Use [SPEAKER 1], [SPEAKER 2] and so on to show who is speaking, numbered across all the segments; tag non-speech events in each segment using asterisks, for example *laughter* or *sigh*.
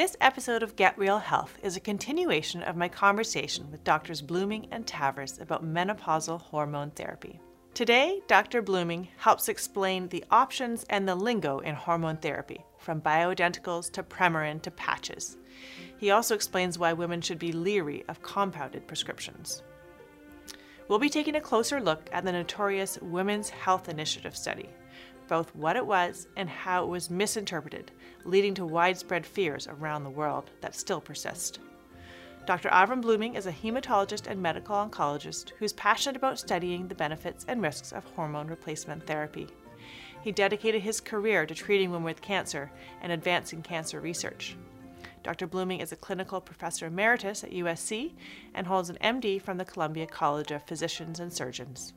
[SPEAKER 1] This episode of Get Real Health is a continuation of my conversation with Doctors Bluming and Tavris about menopausal hormone therapy. Today, Dr. Bluming helps explain the options and the lingo in hormone therapy, from bioidenticals to Premarin to patches. He also explains why women should be leery of compounded prescriptions. We'll be taking a closer look at the notorious Women's Health Initiative study, both what it was and how it was misinterpreted, leading to widespread fears around the world that still persist. Dr. Avrum Bluming is a hematologist and medical oncologist who's passionate about studying the benefits and risks of hormone replacement therapy. He dedicated his career to treating women with cancer and advancing cancer research. Dr. Bluming is a clinical professor emeritus at USC and holds an MD from the Columbia College of Physicians and Surgeons.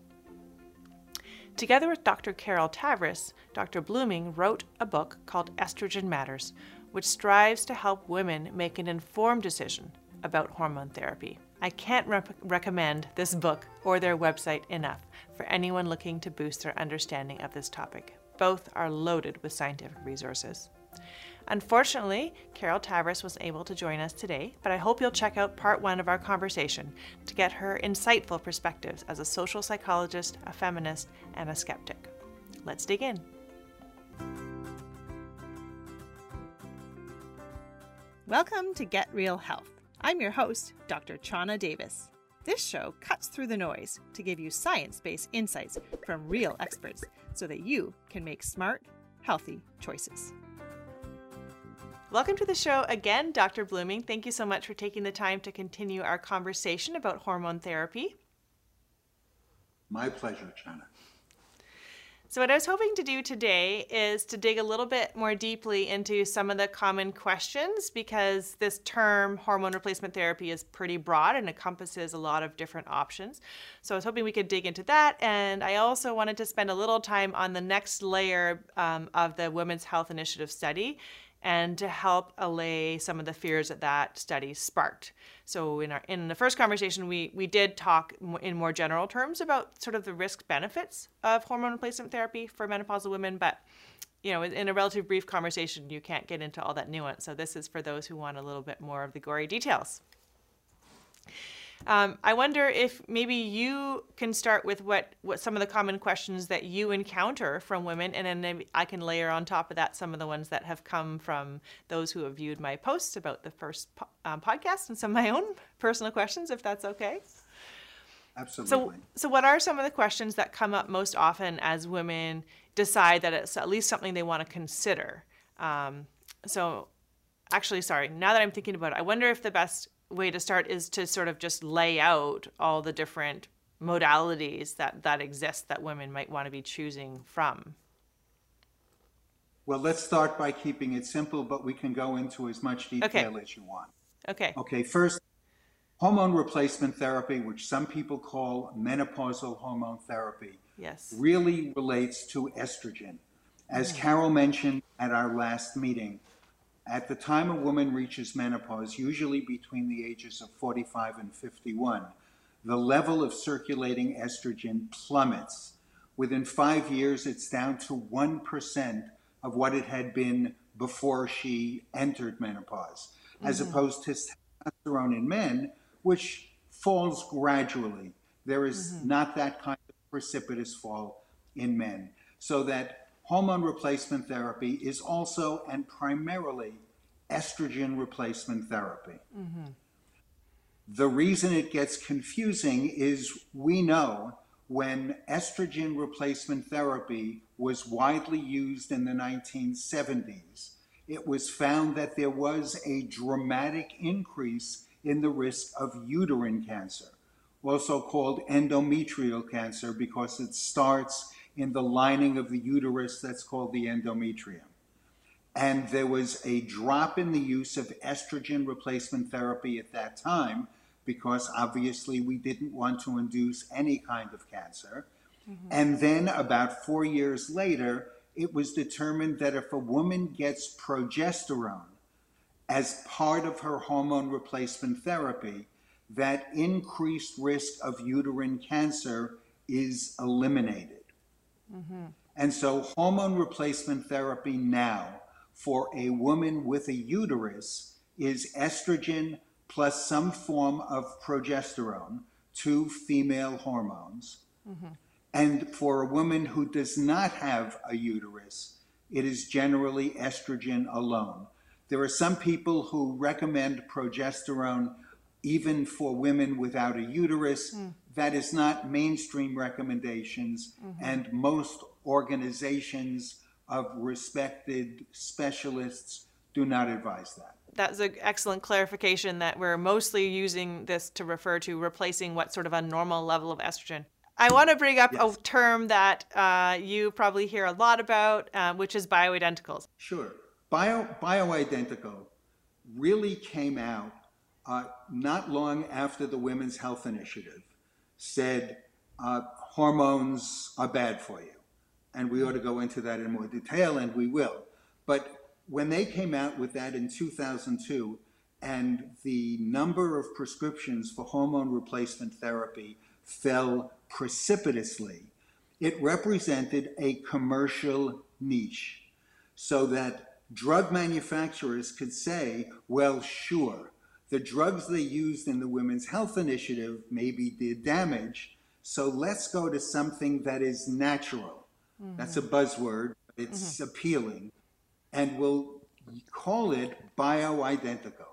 [SPEAKER 1] Together with Dr. Carol Tavris, Dr. Bluming wrote a book called Estrogen Matters, which strives to help women make an informed decision about hormone therapy. I can't rep- recommend this book or their website enough for anyone looking to boost their understanding of this topic. Both are loaded with scientific resources. Unfortunately, Carol Tavris was able to join us today, but I hope you'll check out part one of our conversation to get her insightful perspectives as a social psychologist, a feminist, and a skeptic. Let's dig in. Welcome to Get Real Health. I'm your host, Dr. Chana Davis. This show cuts through the noise to give you science based insights from real experts so that you can make smart, healthy choices. Welcome to the show again, Dr. Bluming. Thank you so much for taking the time to continue our conversation about hormone therapy.
[SPEAKER 2] My pleasure, Chana.
[SPEAKER 1] So, what I was hoping to do today is to dig a little bit more deeply into some of the common questions because this term hormone replacement therapy is pretty broad and encompasses a lot of different options. So, I was hoping we could dig into that. And I also wanted to spend a little time on the next layer um, of the Women's Health Initiative study and to help allay some of the fears that that study sparked. So in our in the first conversation, we we did talk in more general terms about sort of the risk benefits of hormone replacement therapy for menopausal women, but you know, in a relatively brief conversation, you can't get into all that nuance. So this is for those who want a little bit more of the gory details. Um, I wonder if maybe you can start with what, what some of the common questions that you encounter from women, and then I can layer on top of that some of the ones that have come from those who have viewed my posts about the first po- um, podcast and some of my own personal questions, if that's okay.
[SPEAKER 2] Absolutely.
[SPEAKER 1] So, so what are some of the questions that come up most often as women decide that it's at least something they want to consider? Um, so, actually, sorry. Now that I'm thinking about it, I wonder if the best way to start is to sort of just lay out all the different modalities that that exist that women might want to be choosing from.
[SPEAKER 2] Well, let's start by keeping it simple, but we can go into as much detail
[SPEAKER 1] okay.
[SPEAKER 2] as you want.
[SPEAKER 1] Okay.
[SPEAKER 2] Okay, first, hormone replacement therapy, which some people call menopausal hormone therapy,
[SPEAKER 1] yes.
[SPEAKER 2] really relates to estrogen. As mm. Carol mentioned at our last meeting, at the time a woman reaches menopause, usually between the ages of 45 and 51, the level of circulating estrogen plummets. Within five years, it's down to 1% of what it had been before she entered menopause, mm-hmm. as opposed to testosterone in men, which falls gradually. There is mm-hmm. not that kind of precipitous fall in men. So that hormone replacement therapy is also and primarily estrogen replacement therapy. Mm-hmm. The reason it gets confusing is we know when estrogen replacement therapy was widely used in the 1970s, it was found that there was a dramatic increase in the risk of uterine cancer, also called endometrial cancer because it starts in the lining of the uterus that's called the endometrium. And there was a drop in the use of estrogen replacement therapy at that time because obviously we didn't want to induce any kind of cancer. Mm-hmm. And then about four years later, it was determined that if a woman gets progesterone as part of her hormone replacement therapy, that increased risk of uterine cancer is eliminated. Mm-hmm. And so hormone replacement therapy now for a woman with a uterus is estrogen plus some form of progesterone, two female hormones. Mm-hmm. And for a woman who does not have a uterus, it is generally estrogen alone. There are some people who recommend progesterone even for women without a uterus. Mm. That is not mainstream recommendations, mm-hmm. and most organizations of respected specialists do not advise that.
[SPEAKER 1] That's an excellent clarification that we're mostly using this to refer to replacing what sort of a normal level of estrogen. I want to bring up yes. a term that uh, you probably hear a lot about, uh, which is bioidenticals.
[SPEAKER 2] Sure. Bio, bioidentical really came out uh, not long after the Women's Health Initiative said uh, hormones are bad for you. And we ought to go into that in more detail, and we will. But when they came out with that in 2002, and the number of prescriptions for hormone replacement therapy fell precipitously, it represented a commercial niche so that drug manufacturers could say, well, sure, the drugs they used in the Women's Health Initiative maybe did damage, so let's go to something that is natural. Mm-hmm. That's a buzzword, but it's mm-hmm. appealing. And we'll call it bioidentical.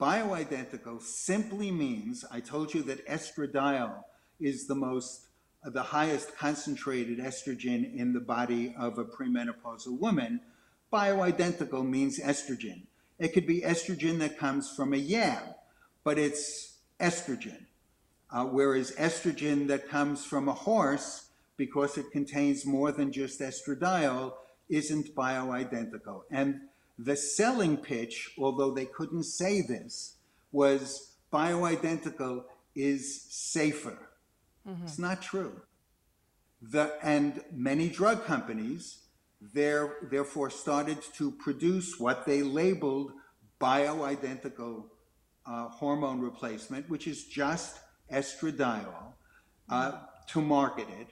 [SPEAKER 2] Bioidentical simply means, I told you that estradiol is the most, the highest concentrated estrogen in the body of a premenopausal woman. Bioidentical means estrogen. It could be estrogen that comes from a yam, but it's estrogen. Uh, whereas estrogen that comes from a horse, because it contains more than just estradiol, isn't bioidentical. And the selling pitch, although they couldn't say this, was bioidentical is safer. Mm-hmm. It's not true. The, and many drug companies there, therefore started to produce what they labeled bioidentical uh, hormone replacement, which is just estradiol, uh, to market it.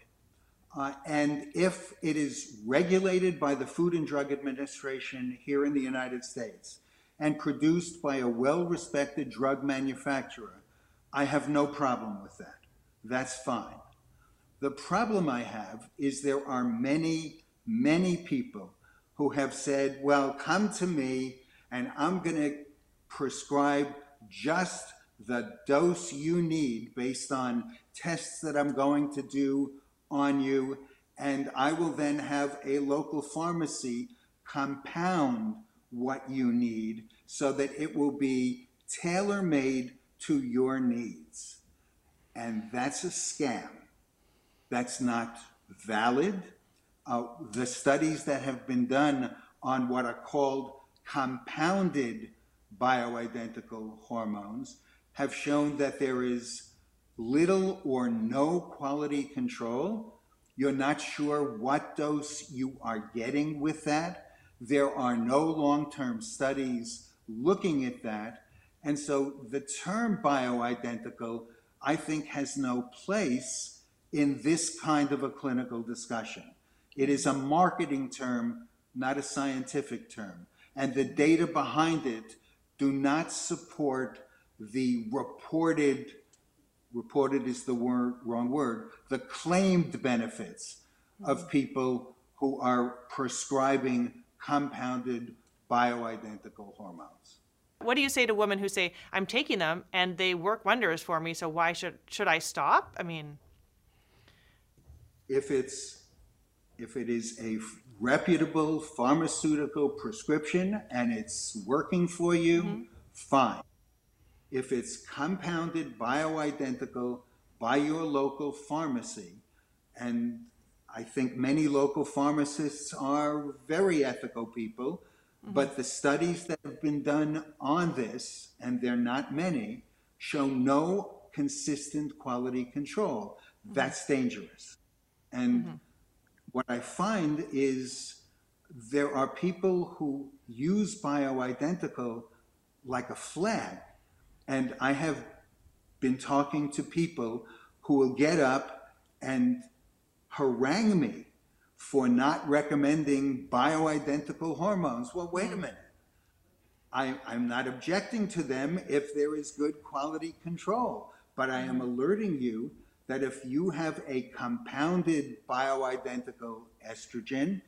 [SPEAKER 2] Uh, and if it is regulated by the Food and Drug Administration here in the United States and produced by a well respected drug manufacturer, I have no problem with that. That's fine. The problem I have is there are many, many people who have said, well, come to me and I'm going to prescribe just the dose you need based on tests that I'm going to do on you, and I will then have a local pharmacy compound what you need so that it will be tailor made to your needs. And that's a scam. That's not valid. Uh, the studies that have been done on what are called compounded bioidentical hormones have shown that there is little or no quality control. You're not sure what dose you are getting with that. There are no long term studies looking at that. And so the term bioidentical, I think, has no place in this kind of a clinical discussion. It is a marketing term, not a scientific term. And the data behind it do not support the reported reported is the word, wrong word, the claimed benefits of mm-hmm. people who are prescribing compounded bioidentical hormones.
[SPEAKER 1] What do you say to women who say, I'm taking them and they work wonders for me, so why should, should I stop? I mean,
[SPEAKER 2] if it's if it is a reputable pharmaceutical prescription and it's working for you, mm-hmm. fine if it's compounded bioidentical by your local pharmacy. And I think many local pharmacists are very ethical people, mm-hmm. but the studies that have been done on this, and they're not many, show no consistent quality control. Mm-hmm. That's dangerous. And mm-hmm. What I find is there are people who use bioidentical like a flag and I have been talking to people who will get up and harangue me for not recommending bioidentical hormones. Well, wait a mm. minute. I, I'm not objecting to them if there is good quality control, but I am mm. alerting you that if you have a compounded bioidentical estrogen,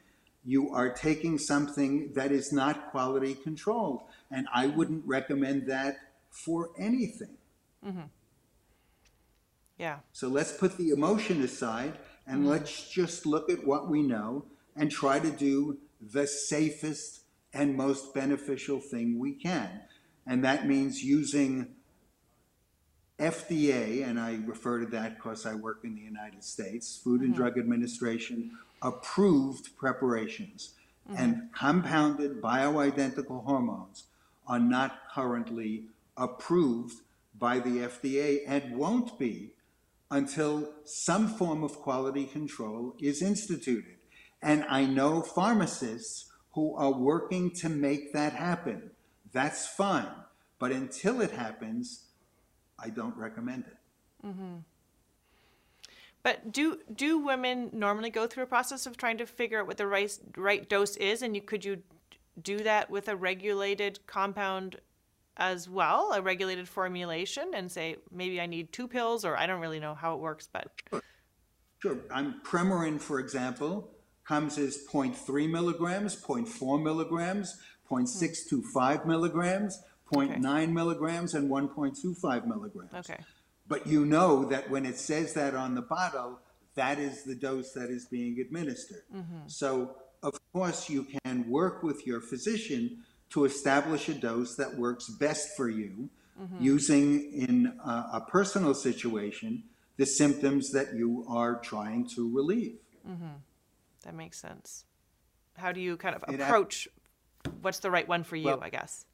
[SPEAKER 2] you are taking something that is not quality controlled. And I wouldn't recommend that for anything. Mm-hmm.
[SPEAKER 1] Yeah.
[SPEAKER 2] So let's put the emotion aside and mm-hmm. let's just look at what we know and try to do the safest and most beneficial thing we can. And that means using FDA, and I refer to that because I work in the United States, Food and mm-hmm. Drug Administration approved preparations. Mm-hmm. And compounded bioidentical hormones are not currently approved by the FDA and won't be until some form of quality control is instituted. And I know pharmacists who are working to make that happen. That's fine. But until it happens, I don't recommend it. Mm-hmm.
[SPEAKER 1] But do do women normally go through a process of trying to figure out what the right right dose is, and you could you do that with a regulated compound as well, a regulated formulation, and say maybe I need two pills, or I don't really know how it works, but
[SPEAKER 2] Sure. I'm Premarin, for example, comes as 0.3 milligrams, 0.4 milligrams, 0.625 milligrams, 0.9 milligrams, and 1.25 milligrams.
[SPEAKER 1] okay,
[SPEAKER 2] But you know that when it says that on the bottle, that is the dose that is being administered. Mm-hmm. So, of course, you can work with your physician to establish a dose that works best for you, mm-hmm. using in a, a personal situation the symptoms that you are trying to relieve. Mm-hmm.
[SPEAKER 1] that makes sense. How do you kind of
[SPEAKER 2] It
[SPEAKER 1] approach what's the right one for you?
[SPEAKER 2] Well-
[SPEAKER 1] I guess.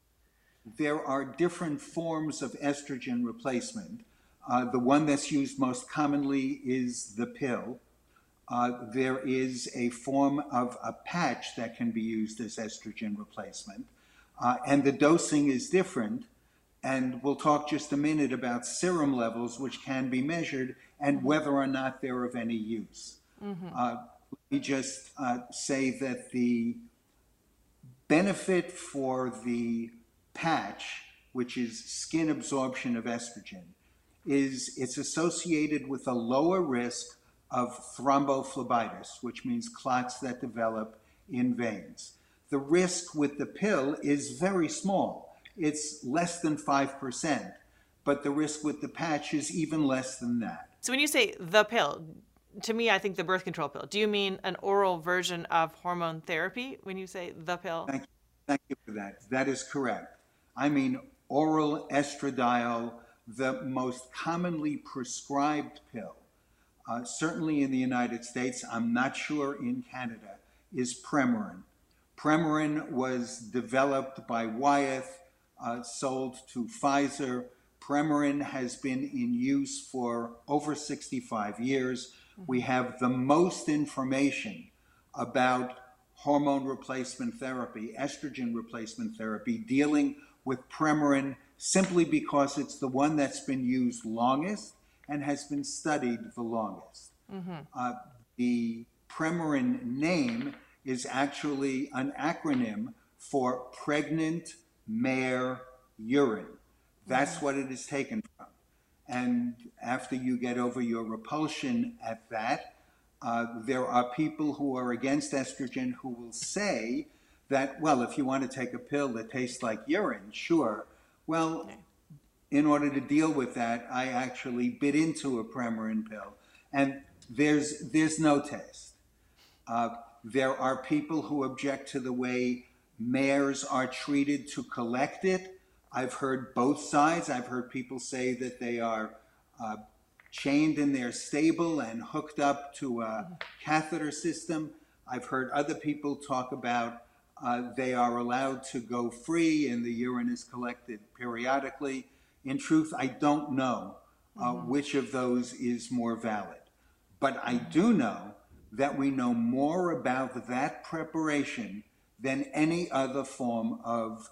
[SPEAKER 2] There are different forms of estrogen replacement. Uh, the one that's used most commonly is the pill. Uh, there is a form of a patch that can be used as estrogen replacement, uh, and the dosing is different. And we'll talk just a minute about serum levels, which can be measured, and whether or not they're of any use. Uh, let me just uh, say that the benefit for the patch, which is skin absorption of estrogen, is it's associated with a lower risk of thrombophlebitis, which means clots that develop in veins. The risk with the pill is very small. It's less than 5%, but the risk with the patch is even less than that.
[SPEAKER 1] So when you say the pill, to me, I think the birth control pill. Do you mean an oral version of hormone therapy when you say the pill?
[SPEAKER 2] Thank you, thank you for that. That is correct. I mean, oral estradiol, the most commonly prescribed pill, uh, certainly in the United States, I'm not sure in Canada, is Premarin. Premarin was developed by Wyeth, uh, sold to Pfizer. Premarin has been in use for over 65 years. We have the most information about hormone replacement therapy, estrogen replacement therapy, dealing with Premarin simply because it's the one that's been used longest and has been studied the longest. Uh, the Premarin name is actually an acronym for pregnant mare urine. That's what it is taken from. And after you get over your repulsion at that, uh, there are people who are against estrogen who will say that, well, if you want to take a pill that tastes like urine, sure. Well, in order to deal with that, I actually bit into a Premarin pill, and there's there's no taste. Uh, there are people who object to the way mares are treated to collect it. I've heard both sides. I've heard people say that they are uh, chained in their stable and hooked up to a catheter system. I've heard other people talk about uh, they are allowed to go free and the urine is collected periodically. In truth, I don't know uh, which of those is more valid. But I do know that we know more about that preparation than any other form of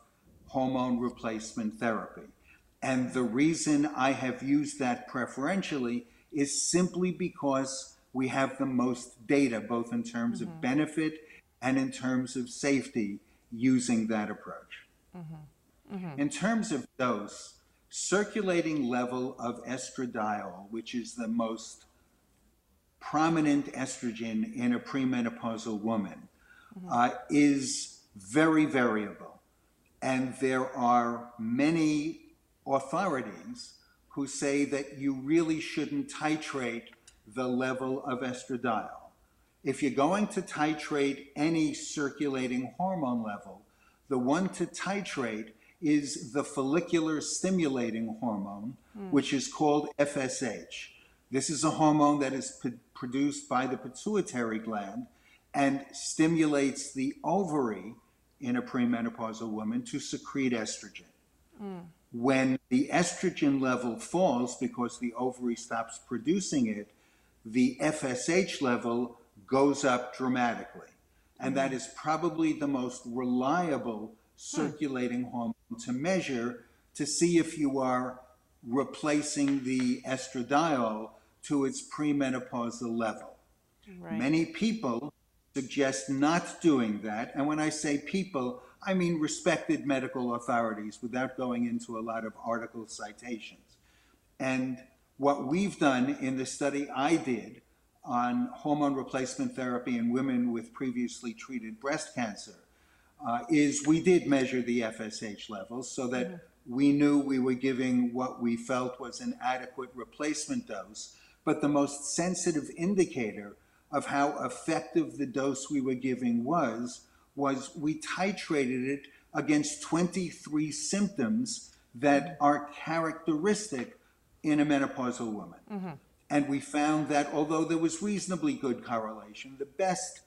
[SPEAKER 2] hormone replacement therapy. And the reason I have used that preferentially is simply because we have the most data, both in terms mm-hmm. of benefit and in terms of safety, using that approach. Mm-hmm. Mm-hmm. In terms of dose, circulating level of estradiol, which is the most prominent estrogen in a premenopausal woman, mm-hmm. uh, is very variable. And there are many authorities who say that you really shouldn't titrate the level of estradiol. If you're going to titrate any circulating hormone level, the one to titrate is the follicular stimulating hormone, mm. which is called FSH. This is a hormone that is p- produced by the pituitary gland and stimulates the ovary in a premenopausal woman to secrete estrogen. Mm. When the estrogen level falls because the ovary stops producing it, the FSH level goes up dramatically. And that is probably the most reliable circulating hmm. hormone to measure to see if you are replacing the estradiol to its premenopausal level. Right. Many people suggest not doing that. And when I say people, I mean respected medical authorities without going into a lot of article citations. And what we've done in the study I did on hormone replacement therapy in women with previously treated breast cancer uh, is we did measure the FSH levels so that mm-hmm. we knew we were giving what we felt was an adequate replacement dose. But the most sensitive indicator of how effective the dose we were giving was was we titrated it against 23 symptoms that mm-hmm. are characteristic in a menopausal woman. Mm-hmm. And we found that although there was reasonably good correlation, the best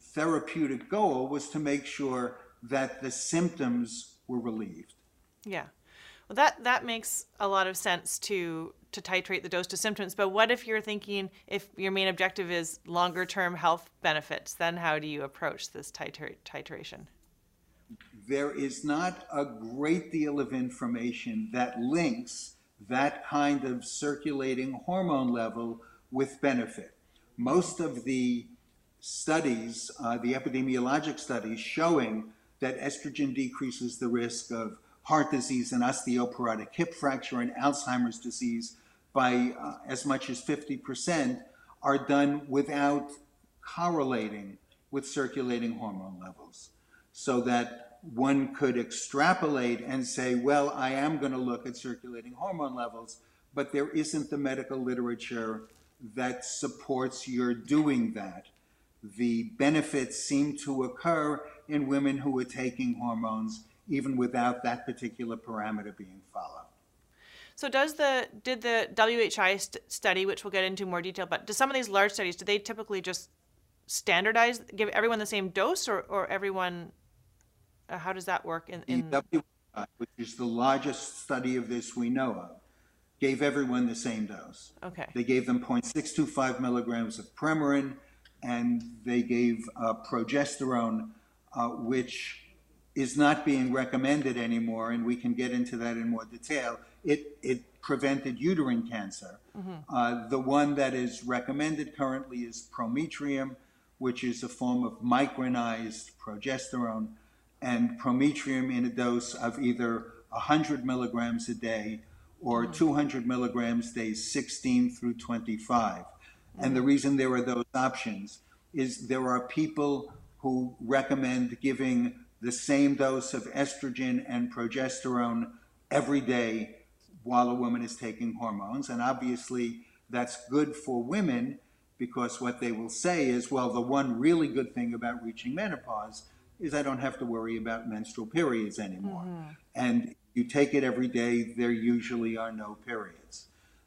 [SPEAKER 2] therapeutic goal was to make sure that the symptoms were relieved.
[SPEAKER 1] Yeah. Well, that, that makes a lot of sense to to titrate the dose to symptoms. But what if you're thinking if your main objective is longer term health benefits? Then how do you approach this titra- titration?
[SPEAKER 2] There is not a great deal of information that links that kind of circulating hormone level with benefit. Most of the studies, uh, the epidemiologic studies showing that estrogen decreases the risk of heart disease and osteoporotic hip fracture and Alzheimer's disease by uh, as much as 50% are done without correlating with circulating hormone levels. So that one could extrapolate and say, well, I am going to look at circulating hormone levels, but there isn't the medical literature that supports your doing that the benefits seem to occur in women who are taking hormones even without that particular parameter being followed.
[SPEAKER 1] So does the did the WHI st- study, which we'll get into more detail, but do some of these large studies do they typically just standardize, give everyone the same dose, or or everyone? Uh, how does that work? In, in...
[SPEAKER 2] The which is the largest study of this we know of, gave everyone the same dose.
[SPEAKER 1] Okay.
[SPEAKER 2] They gave them 0.625 milligrams of Premarin and they gave uh, progesterone, uh, which is not being recommended anymore, and we can get into that in more detail. It, it prevented uterine cancer. Mm-hmm. Uh, the one that is recommended currently is prometrium, which is a form of micronized progesterone, and prometrium in a dose of either 100 milligrams a day or mm-hmm. 200 milligrams days 16 through 25. And the reason there are those options is there are people who recommend giving the same dose of estrogen and progesterone every day while a woman is taking hormones. And obviously, that's good for women because what they will say is, well, the one really good thing about reaching menopause is I don't have to worry about menstrual periods anymore. Mm-hmm. And you take it every day, there usually are no periods.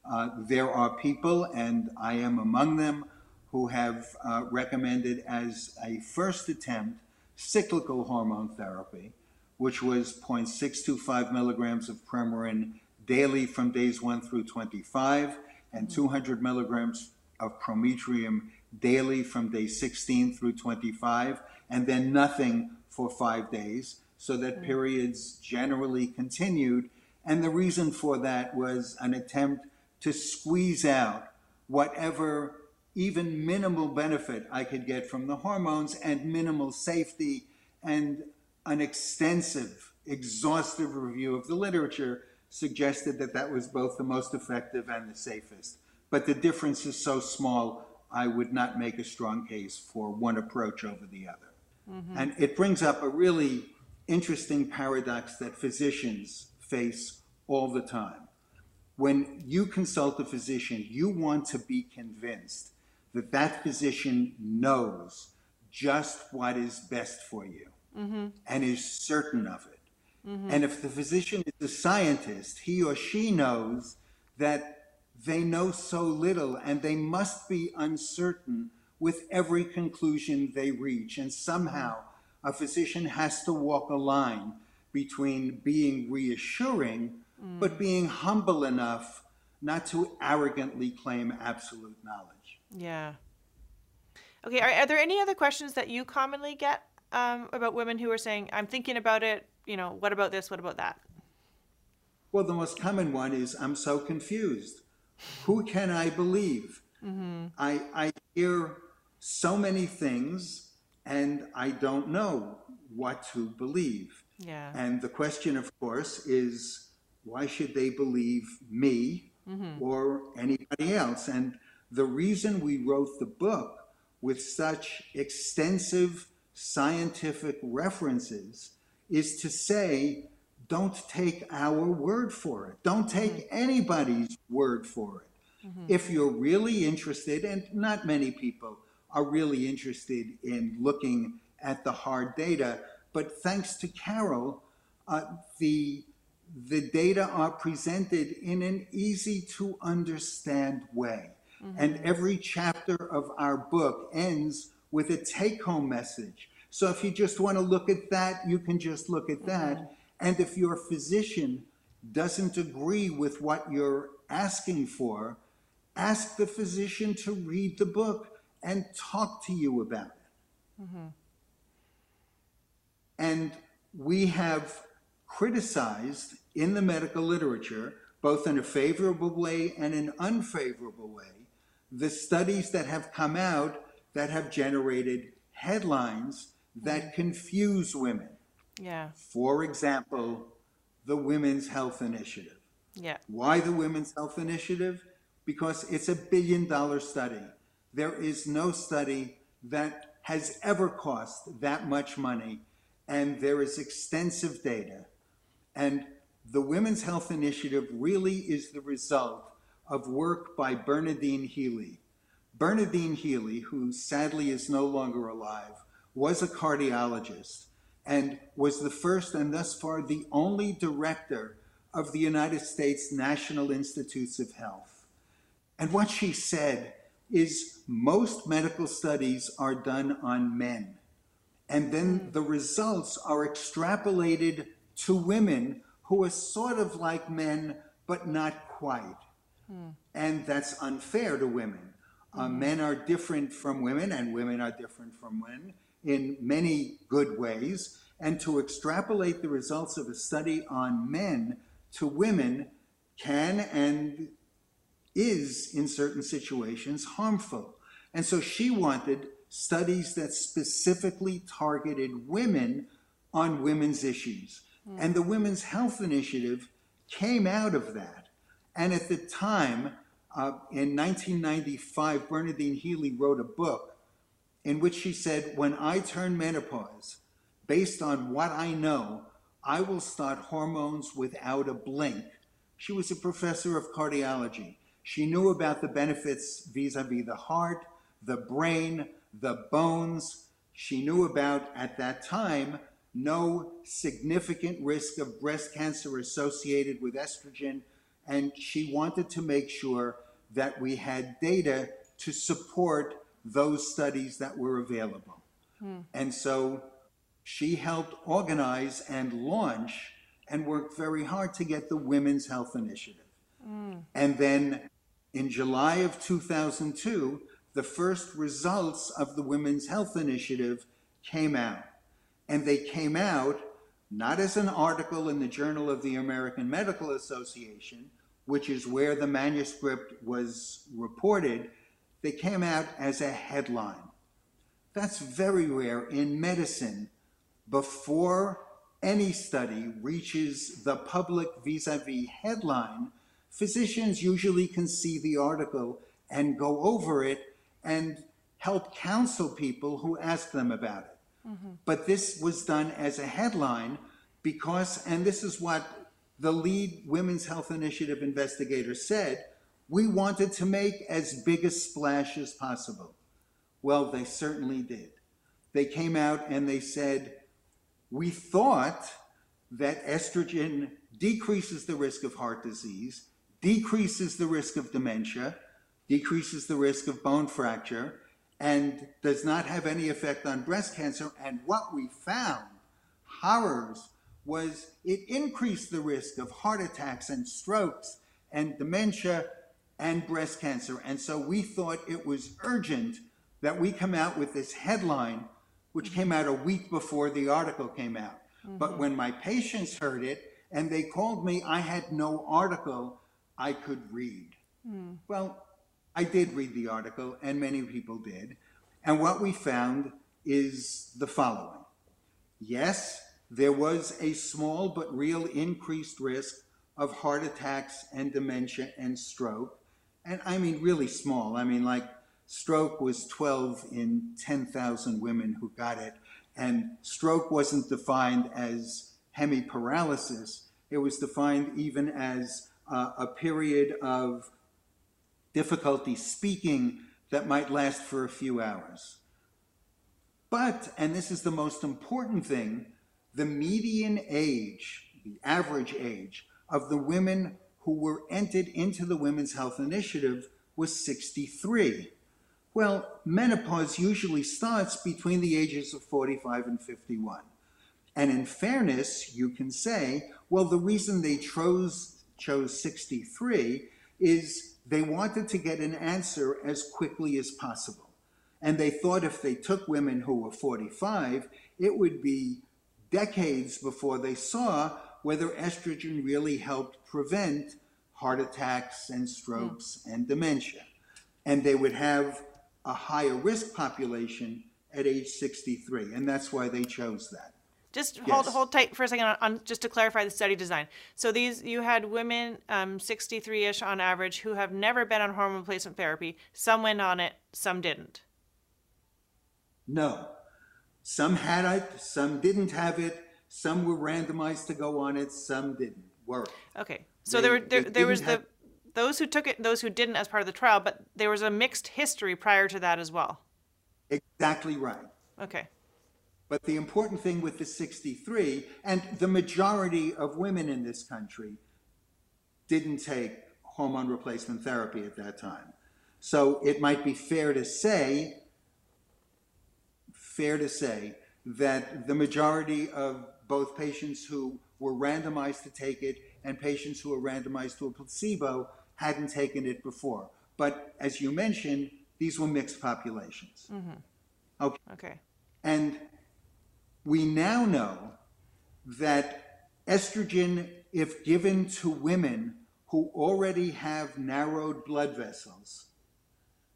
[SPEAKER 2] Uh, there are people, and I am among them, who have uh, recommended as a first attempt cyclical hormone therapy, which was 0.625 milligrams of Premarin daily from days 1 through 25, and mm-hmm. 200 milligrams of Prometrium daily from day 16 through 25, and then nothing for five days, so that mm-hmm. periods generally continued. And the reason for that was an attempt to squeeze out whatever even minimal benefit I could get from the hormones and minimal safety and an extensive, exhaustive review of the literature suggested that that was both the most effective and the safest. But the difference is so small, I would not make a strong case for one approach over the other. Mm-hmm. And it brings up a really interesting paradox that physicians face all the time. When you consult a physician, you want to be convinced that that physician knows just what is best for you mm-hmm. and is certain of it. Mm-hmm. And if the physician is a scientist, he or she knows that they know so little and they must be uncertain with every conclusion they reach. And somehow a physician has to walk a line between being reassuring mm. but being humble enough not to arrogantly claim absolute knowledge.
[SPEAKER 1] Yeah. Okay, are, are there any other questions that you commonly get um, about women who are saying, I'm thinking about it, you know, what about this, what about that?
[SPEAKER 2] Well, the most common one is, I'm so confused. Who can I believe? Mm-hmm. I, I hear so many things and I don't know what to believe.
[SPEAKER 1] Yeah.
[SPEAKER 2] And the question, of course, is why should they believe me mm-hmm. or anybody else? And the reason we wrote the book with such extensive scientific references is to say, don't take our word for it. Don't take mm-hmm. anybody's word for it. Mm-hmm. If you're really interested, and not many people are really interested in looking at the hard data, but thanks to Carol, uh, the the data are presented in an easy to understand way. Mm-hmm. And every chapter of our book ends with a take home message. So if you just want to look at that, you can just look at that. Mm-hmm. And if your physician doesn't agree with what you're asking for, ask the physician to read the book and talk to you about it. Mm-hmm. And we have criticized in the medical literature, both in a favorable way and an unfavorable way, the studies that have come out that have generated headlines that confuse women.
[SPEAKER 1] Yeah.
[SPEAKER 2] For example, the Women's Health Initiative.
[SPEAKER 1] Yeah.
[SPEAKER 2] Why the Women's Health Initiative? Because it's a billion dollar study. There is no study that has ever cost that much money, and there is extensive data. And the Women's Health Initiative really is the result of work by Bernadine Healy. Bernadine Healy, who sadly is no longer alive, was a cardiologist and was the first and thus far the only director of the United States National Institutes of Health. And what she said is most medical studies are done on men. And then the results are extrapolated to women who are sort of like men, but not quite. Hmm. And that's unfair to women. Uh, hmm. men are different from women, and women are different from men in many good ways. And to extrapolate the results of a study on men to women can and is, in certain situations, harmful. And so she wanted studies that specifically targeted women on women's issues. Mm. And the Women's Health Initiative came out of that. And at the time, uh, in 1995, Bernadine Healy wrote a book in which she said, When I turn menopause, based on what I know, I will start hormones without a blink. She was a professor of cardiology. She knew about the benefits vis a vis the heart, the brain, the bones. She knew about, at that time, no significant risk of breast cancer associated with estrogen, and she wanted to make sure that we had data to support those studies that were available. Hmm. And so she helped organize and launch and worked very hard to get the Women's Health Initiative. Mm. And then in July of 2002, the first results of the Women's Health Initiative came out and they came out not as an article in the Journal of the American Medical Association, which is where the manuscript was reported. they came out as a headline. That's very rare in medicine. Before any study reaches the public vis a vis headline, physicians usually can see the article and go over it and help counsel people who ask them about it. Mm-hmm. But this was done as a headline because, and this is what the lead Women's Health Initiative investigator said, we wanted to make as big a splash as possible. Well, they certainly did. They came out and they said, we thought that estrogen decreases the risk of heart disease, decreases the risk of dementia, decreases the risk of bone fracture, and does not have any effect on breast cancer. And what we found, horrors, was it increased the risk of heart attacks and strokes and dementia and breast cancer. And so we thought it was urgent that we come out with this headline, which came out a week before the article came out. But mm-hmm. when my patients heard it and they called me, I had no article I could read. Hmm. Well, I did read the article, and many people did. And what we found is the following Yes, there was a small but real increased risk of heart attacks and dementia and stroke. And I mean, really small. I mean, like, stroke was 12 in 10,000 women who got it. And stroke wasn't defined as hemiparalysis, it was defined even as uh, a period of difficulty speaking that might last for a few hours. But, and this is the most important thing, the median age, the average age of the women who were entered into the Women's Health Initiative was 63. Well, menopause usually starts between the ages of 45 and 51. And in fairness, you can say, well, the reason they chose, chose 63 is they wanted to get an answer as quickly as possible. And they thought if they took women who were 45, it would be decades before they saw whether estrogen really helped prevent heart attacks and strokes hmm. and dementia. And they would have a higher risk population at age 63. And that's why they chose that.
[SPEAKER 1] Just hold
[SPEAKER 2] Yes.
[SPEAKER 1] hold tight for a second on, on just to clarify the study design. So these you had women, um, 63ish on average, who have never been on hormone replacement therapy. Some went on it, some didn't.
[SPEAKER 2] No. Some had it, some didn't have it, some were randomized to go on it, some didn't. Were.
[SPEAKER 1] Okay. So
[SPEAKER 2] They-
[SPEAKER 1] there were there, there was
[SPEAKER 2] didn't
[SPEAKER 1] the those who took it, those who didn't as part of the trial, but there was a mixed history prior to that as well.
[SPEAKER 2] Exactly right.
[SPEAKER 1] Okay.
[SPEAKER 2] But the important thing with the 63, and the majority of women in this country didn't take hormone replacement therapy at that time. So it might be fair to say, fair to say, that the majority of both patients who were randomized to take it and patients who were randomized to a placebo hadn't taken it before. But as you mentioned, these were mixed populations. Mm-hmm. Okay.
[SPEAKER 1] Okay.
[SPEAKER 2] And we now know that estrogen, if given to women who already have narrowed blood vessels,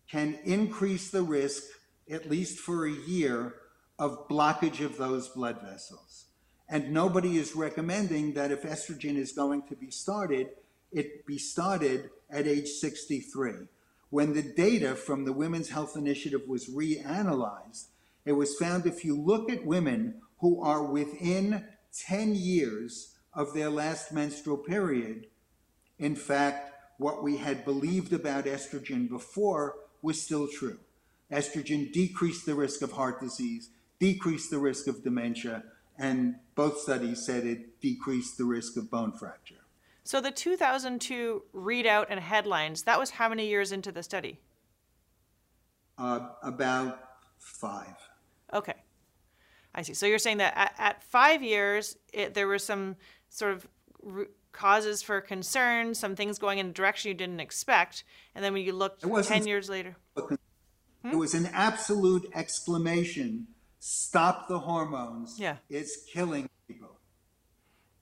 [SPEAKER 2] can increase the risk, at least for a year, of blockage of those blood vessels. And nobody is recommending that if estrogen is going to be started, it be started at age 63. When the data from the Women's Health Initiative was reanalyzed, it was found if you look at women who are within 10 years of their last menstrual period, in fact, what we had believed about estrogen before was still true. Estrogen decreased the risk of heart disease, decreased the risk of dementia, and both studies said it decreased the risk of bone fracture.
[SPEAKER 1] So the 2002 readout and headlines, that was how many years into the study?
[SPEAKER 2] Uh, about five.
[SPEAKER 1] Okay. I see. So you're saying that at, at five years, it, there were some sort of r- causes for concern, some things going in a direction you didn't expect. And then when you looked 10 years later,
[SPEAKER 2] It was an absolute exclamation stop the hormones.
[SPEAKER 1] Yeah.
[SPEAKER 2] It's killing people.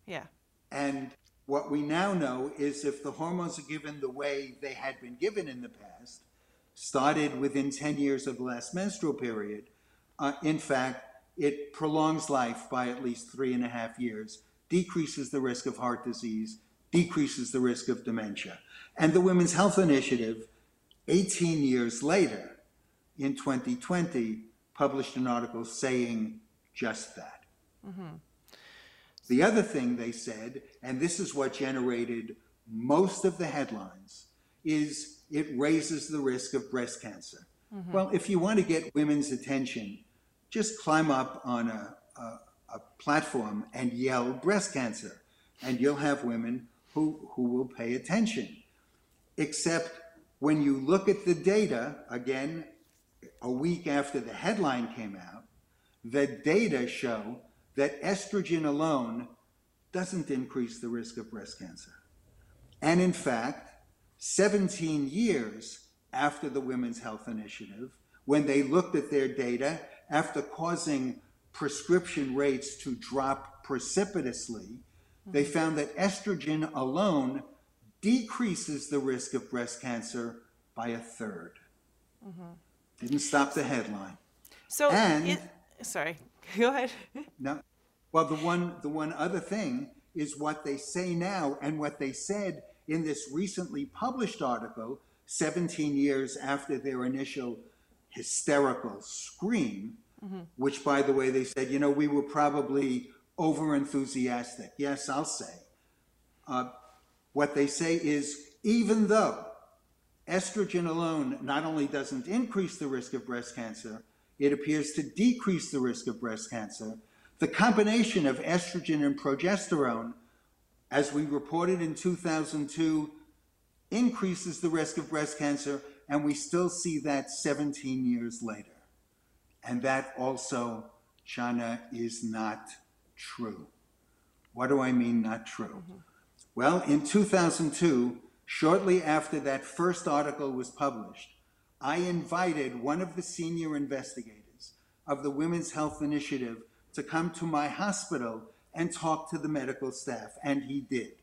[SPEAKER 1] yeah.
[SPEAKER 2] And what we now know is if the hormones are given the way they had been given in the past, started within 10 years of the last menstrual period, uh, in fact, it prolongs life by at least three and a half years, decreases the risk of heart disease, decreases the risk of dementia. And the Women's Health Initiative, 18 years later, in 2020, published an article saying just that. Mm-hmm. The other thing they said, and this is what generated most of the headlines, is it raises the risk of breast cancer. Mm-hmm. Well, if you want to get women's attention, just climb up on a, a, a, platform and yell breast cancer, and you'll have women who, who will pay attention. Except when you look at the data, again, a week after the headline came out, the data show that estrogen alone doesn't increase the risk of breast cancer. And in fact, 17 years after the Women's Health Initiative, when they looked at their data after causing prescription rates to drop precipitously, mm-hmm. they found that estrogen alone decreases the risk of breast cancer by a 3rd mm-hmm. Didn't stop the headline.
[SPEAKER 1] So, and it, sorry, *laughs* go ahead.
[SPEAKER 2] no, well, the one the one other thing is what they say now and what they said in this recently published article, 17 years after their initial hysterical scream, mm-hmm. which, by the way, they said, you know, we were probably over enthusiastic. Yes, I'll say. Uh, what they say is even though estrogen alone not only doesn't increase the risk of breast cancer, it appears to decrease the risk of breast cancer. The combination of estrogen and progesterone as we reported in 2002, increases the risk of breast cancer, and we still see that 17 years later. And that also, Chana, is not true. What do I mean, not true? Mm-hmm. Well, in 2002, shortly after that first article was published, I invited one of the senior investigators of the Women's Health Initiative to come to my hospital and talk to the medical staff, and he did.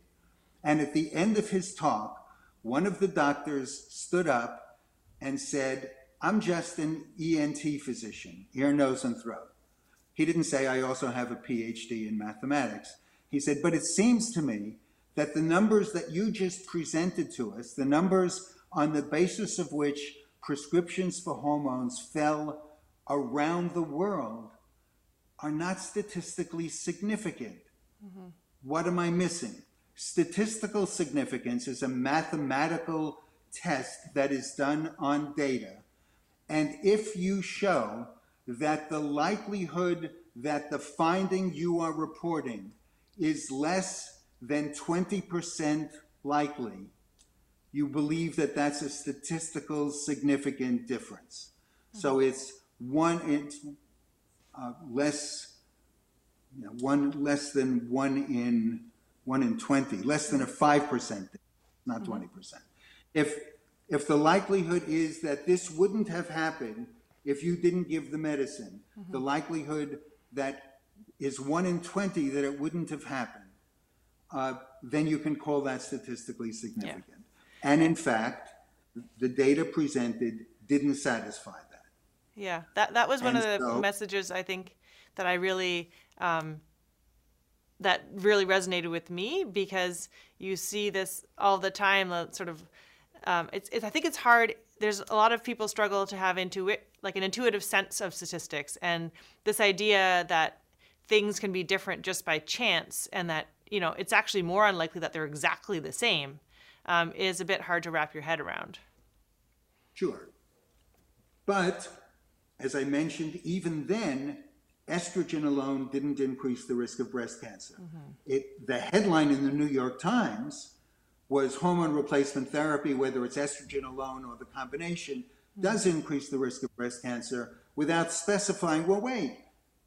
[SPEAKER 2] And at the end of his talk, one of the doctors stood up and said, I'm just an ENT physician, ear, nose, and throat. He didn't say, I also have a PhD in mathematics. He said, but it seems to me that the numbers that you just presented to us, the numbers on the basis of which prescriptions for hormones fell around the world, are not statistically significant. Mm-hmm. What am I missing? Statistical significance is a mathematical test that is done on data. And if you show that the likelihood that the finding you are reporting is less than 20% likely, you believe that that's a statistical significant difference. Mm-hmm. So it's one, it's uh, less, you know, one less than one in one in 20, less than a 5%, not 20%. Mm-hmm. If, if the likelihood is that this wouldn't have happened if you didn't give the medicine, mm-hmm. the likelihood that is one in 20 that it wouldn't have happened, uh, then you can call that statistically significant. And in fact, the data presented didn't satisfy that.
[SPEAKER 1] yeah, that that was one and of the so, messages I think that I really um, that really resonated with me because you see this all the time. The sort of um, it's, it's I think it's hard. There's a lot of people struggle to have intuit like an intuitive sense of statistics and this idea that things can be different just by chance and that you know it's actually more unlikely that they're exactly the same um, is a bit hard to wrap your head around.
[SPEAKER 2] Sure, but as I mentioned, even then, estrogen alone didn't increase the risk of breast cancer. Mm-hmm. It, the headline in the New York Times was hormone replacement therapy, whether it's estrogen alone or the combination, mm-hmm. does increase the risk of breast cancer without specifying, well, wait,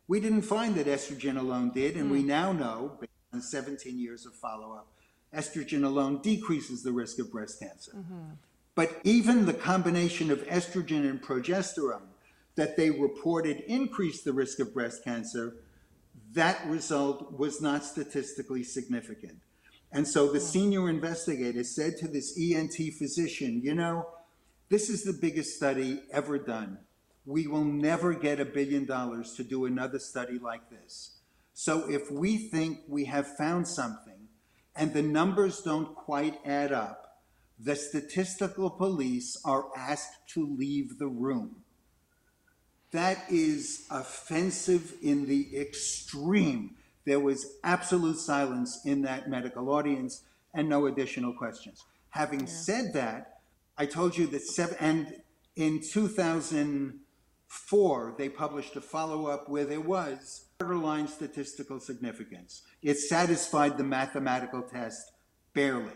[SPEAKER 2] we didn't find that estrogen alone did, and mm-hmm. we mm. now know, based on 17 years of follow up, estrogen alone decreases the risk of breast cancer. Mm-hmm. But even the combination of estrogen and progesterone that they reported increased the risk of breast cancer, that result was not statistically significant. And so the senior investigator said to this ENT physician, you know, This is the biggest study ever done. We will never get a billion dollars to do another study like this. So if we think we have found something and the numbers don't quite add up, the statistical police are asked to leave the room. That is offensive in the extreme. There was absolute silence in that medical audience and no additional questions. Having said that, I told you that seven, and in 2004, they published a follow up where there was borderline statistical significance. It satisfied the mathematical test barely.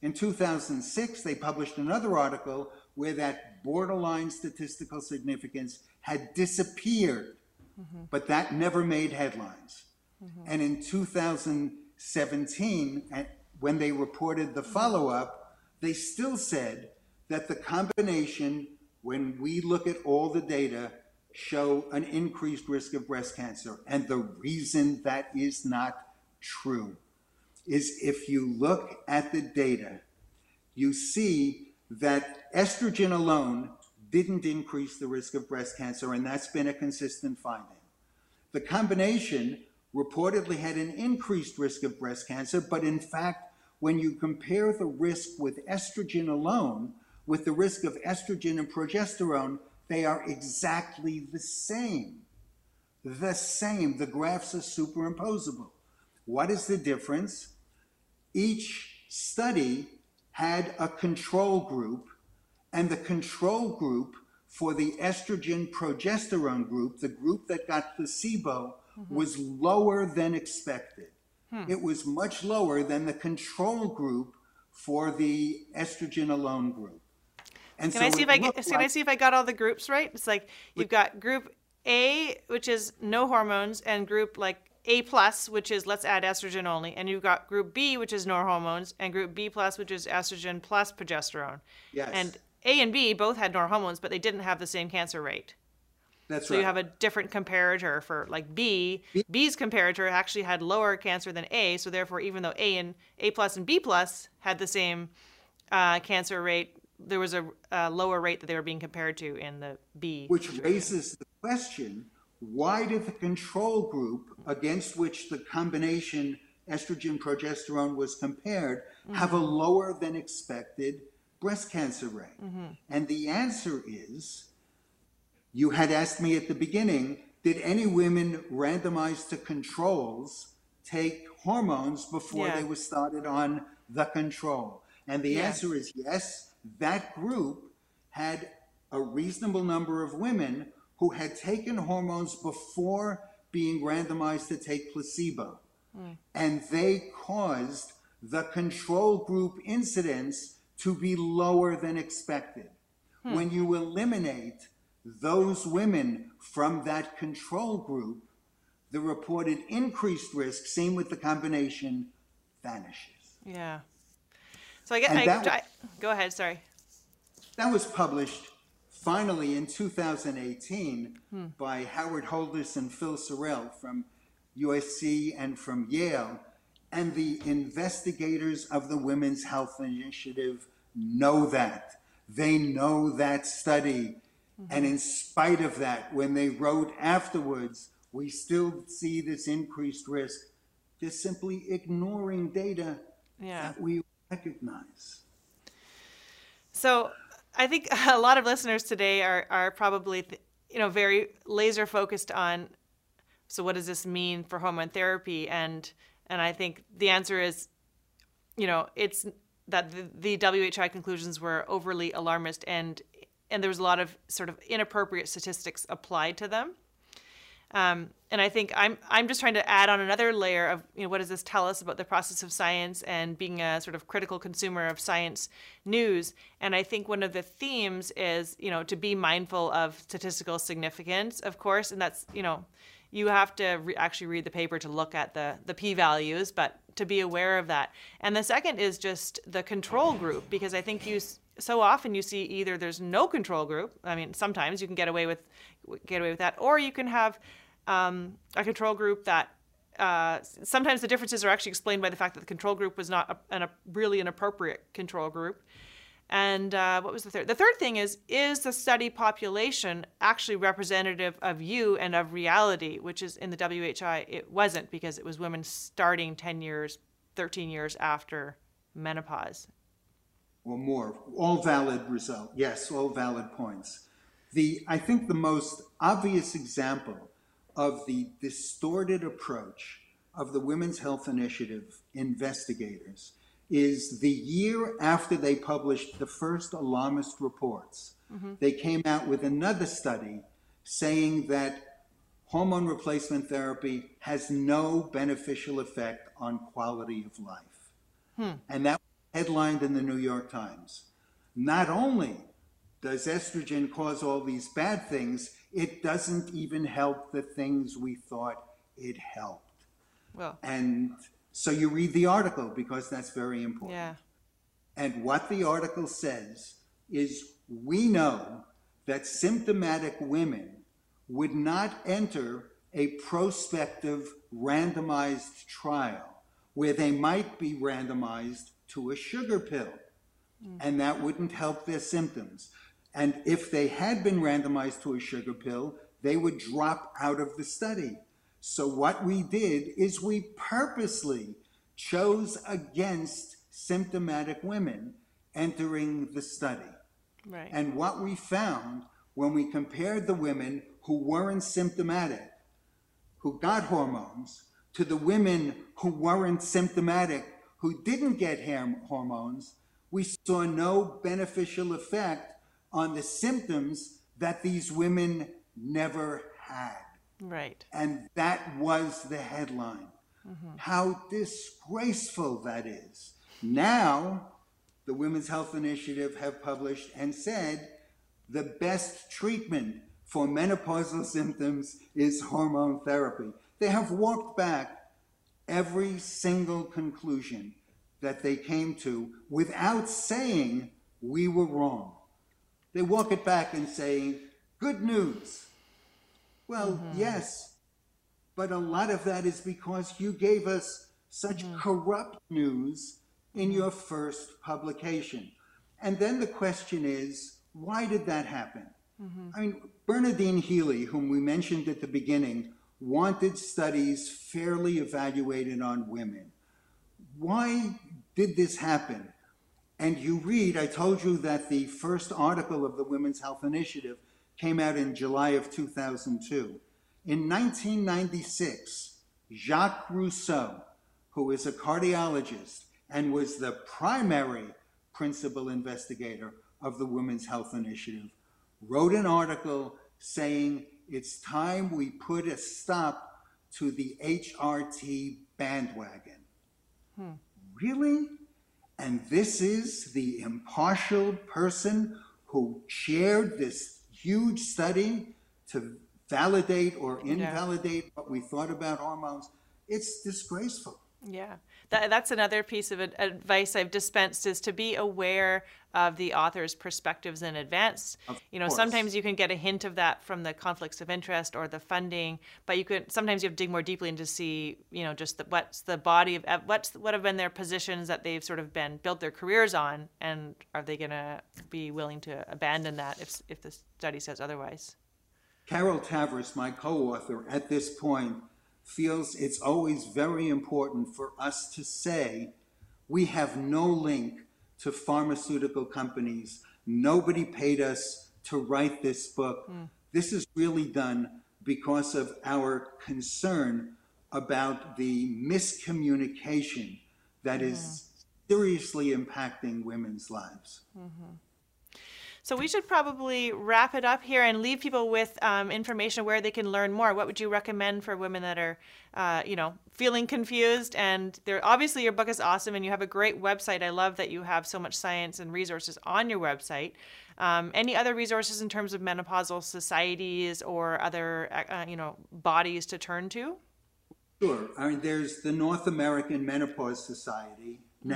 [SPEAKER 2] In 2006, they published another article where that borderline statistical significance had disappeared, mm-hmm. but that never made headlines. Mm-hmm. And in 2017, and when they reported the mm-hmm. follow up, they still said that the combination, when we look at all the data, show an increased risk of breast cancer. And the reason that is not true is if you look at the data, you see that estrogen alone didn't increase the risk of breast cancer, and that's been a consistent finding. The combination reportedly had an increased risk of breast cancer, but in fact, when you compare the risk with estrogen alone with the risk of estrogen and progesterone, they are exactly the same. The same. The graphs are superimposable. What is the difference? Each study had a control group, and the control group for the estrogen progesterone group, the group that got placebo, Mm-hmm. was lower than expected. Hmm. It was much lower than the control group for the estrogen alone group. And
[SPEAKER 1] Can I see if I get, can I see if I got all the groups right? It's like you've got group A, which is no hormones, and group like A plus, which is let's add estrogen only, and you've got group B, which is no hormones, and group B plus, which is estrogen plus progesterone.
[SPEAKER 2] Yes.
[SPEAKER 1] And A and B both had no hormones, but they didn't have the same cancer rate.
[SPEAKER 2] That's
[SPEAKER 1] So
[SPEAKER 2] right.
[SPEAKER 1] you have a different comparator for like B. B's comparator actually had lower cancer than A, so therefore, even though A and A plus and B plus had the same uh, cancer rate, there was a, a lower rate that they were being compared to in the B.
[SPEAKER 2] Which raises the question, why did the control group against which the combination estrogen progesterone was compared have a lower than expected breast cancer rate? And the answer is, you had asked me at the beginning, did any women randomized to controls take hormones before
[SPEAKER 1] Yeah.
[SPEAKER 2] they were started on the control? And the
[SPEAKER 1] Yeah.
[SPEAKER 2] answer is yes, that group had a reasonable number of women who had taken hormones before being randomized to take placebo. Hmm. And they caused the control group incidence to be lower than expected. Hmm. When you eliminate those women from that control group, the reported increased risk, same with the combination, vanishes.
[SPEAKER 1] yeah. So I get. I,
[SPEAKER 2] that
[SPEAKER 1] I, go ahead. Sorry.
[SPEAKER 2] That was published finally in 2018 hmm. by Howard Hodis and Phil Sarrel from USC and from Yale. And the investigators of the Women's Health Initiative know that. They know that study. Mm-hmm. And in spite of that, when they wrote afterwards, we still see this increased risk. They're simply ignoring data
[SPEAKER 1] Yeah.
[SPEAKER 2] that we recognize.
[SPEAKER 1] So I think *laughs* a lot of listeners today are are probably you know very laser focused on so what does this mean for hormone therapy and and I think the answer is you know it's that the, the WHI conclusions were overly alarmist and and there was a lot of sort of inappropriate statistics applied to them. Um, and I think I'm I'm just trying to add on another layer of you know what does this tell us about the process of science and being a sort of critical consumer of science news. And I think one of the themes is you know to be mindful of statistical significance, of course, and that's you know you have to re- actually read the paper to look at the the p values, but to be aware of that. And the second is just the control group because I think you so often you see either there's no control group. I mean, sometimes you can get away with get away with that, or you can have um, a control group that uh, sometimes the differences are actually explained by the fact that the control group was not a, an, a really an appropriate control group. And uh, what was the third? The third thing is is the study population actually representative of you and of reality, which is in the WHI, it wasn't because it was women starting 10 years, 13 years after menopause.
[SPEAKER 2] Or more. All valid result. Yes, all valid points. The, I think the most obvious example of the distorted approach of the Women's Health Initiative investigators is the year after they published the first alarmist reports, mm-hmm. they came out with another study saying that hormone replacement therapy has no beneficial effect on quality of life. Hmm. And that headlined in the New York Times. Not only does estrogen cause all these bad things, it doesn't even help the things we thought it helped. Well. And so you read the article because that's very important.
[SPEAKER 1] Yeah.
[SPEAKER 2] And what the article says is we know that symptomatic women would not enter a prospective randomized trial where they might be randomized to a sugar pill. Mm. And that wouldn't help their symptoms. And if they had been randomized to a sugar pill, they would drop out of the study. So what we did is we purposely chose against symptomatic women entering the study.
[SPEAKER 1] Right.
[SPEAKER 2] And what we found when we compared the women who weren't symptomatic, who got hormones, to the women who weren't symptomatic, who didn't get hormones, we saw no beneficial effect on the symptoms that these women never had.
[SPEAKER 1] Right.
[SPEAKER 2] And that was the headline. Mm-hmm. How disgraceful that is. Now, the Women's Health Initiative have published and said the best treatment for menopausal symptoms is hormone therapy. They have walked back every single conclusion that they came to without saying we were wrong. They walk it back and say, good news. Well, mm-hmm. yes, but a lot of that is because you gave us such mm-hmm. corrupt news in your first publication. And then the question is, why did that happen? Mm-hmm. I mean, Bernadine Healy, whom we mentioned at the beginning, wanted studies fairly evaluated on women. Why did this happen? And you read, I told you that the first article of the Women's Health Initiative came out in July of 2002. In 1996, Jacques Rossouw, who is a cardiologist and was the primary principal investigator of the Women's Health Initiative, wrote an article saying it's time we put a stop to the HRT bandwagon. Hmm. Really? And this is the impartial person who chaired this huge study to validate or invalidate yeah. what we thought about hormones. It's disgraceful.
[SPEAKER 1] Yeah, that, that's another piece of advice I've dispensed is to be aware of the author's perspectives in advance. Of you know, course. sometimes you can get a hint of that from the conflicts of interest or the funding, but you could sometimes you have to dig more deeply into see, you know, just the, what's the body of what's what have been their positions that they've sort of been built their careers on, and are they going to be willing to abandon that if if the study says otherwise?
[SPEAKER 2] Carol Tavris, my co-author, at this point feels it's always very important for us to say we have no link to pharmaceutical companies. Nobody paid us to write this book. Mm. This is really done because of our concern about the miscommunication that mm. is hmm. seriously impacting women's lives. Mm-hmm.
[SPEAKER 1] So we should probably wrap it up here and leave people with um, information where they can learn more. What would you recommend for women that are, uh, you know, feeling confused? And they're obviously your book is awesome, and you have a great website. I love that you have so much science and resources on your website. Um, any other resources in terms of menopausal societies or other, uh, uh you know, bodies to turn to?
[SPEAKER 2] Sure. I mean, there's the North American Menopause Society, mm-hmm.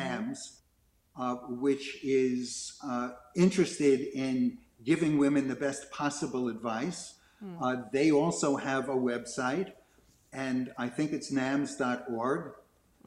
[SPEAKER 2] Uh, which is uh, interested in giving women the best possible advice. Mm. Uh, they also have a website, and I think it's nams.org.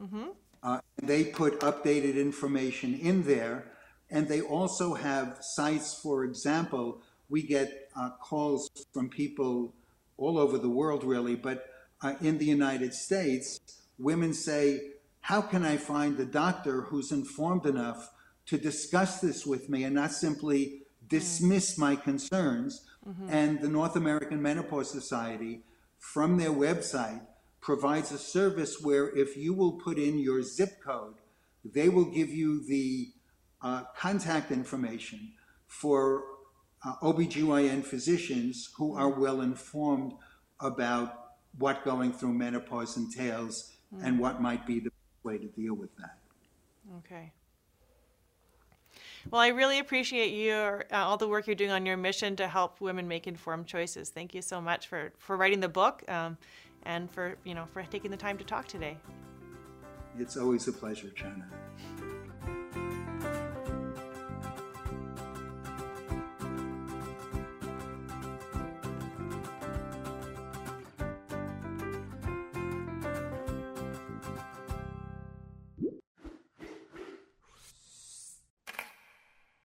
[SPEAKER 2] Mm-hmm. Uh, they put updated information in there. And they also have sites, for example, we get uh, calls from people all over the world, really, but uh, in the United States, women say, How can I find a doctor who's informed enough to discuss this with me and not simply dismiss my concerns? And the North American Menopause Society, from their website, provides a service where if you will put in your zip code, they will give you the uh, contact information for uh, OBGYN physicians who are well informed about what going through menopause entails and what might be the way to deal with that.
[SPEAKER 1] Okay. Well, I really appreciate your uh, all the work you're doing on your mission to help women make informed choices. Thank you so much for for writing the book um, and for you know for taking the time to talk today.
[SPEAKER 2] It's always a pleasure, Chana.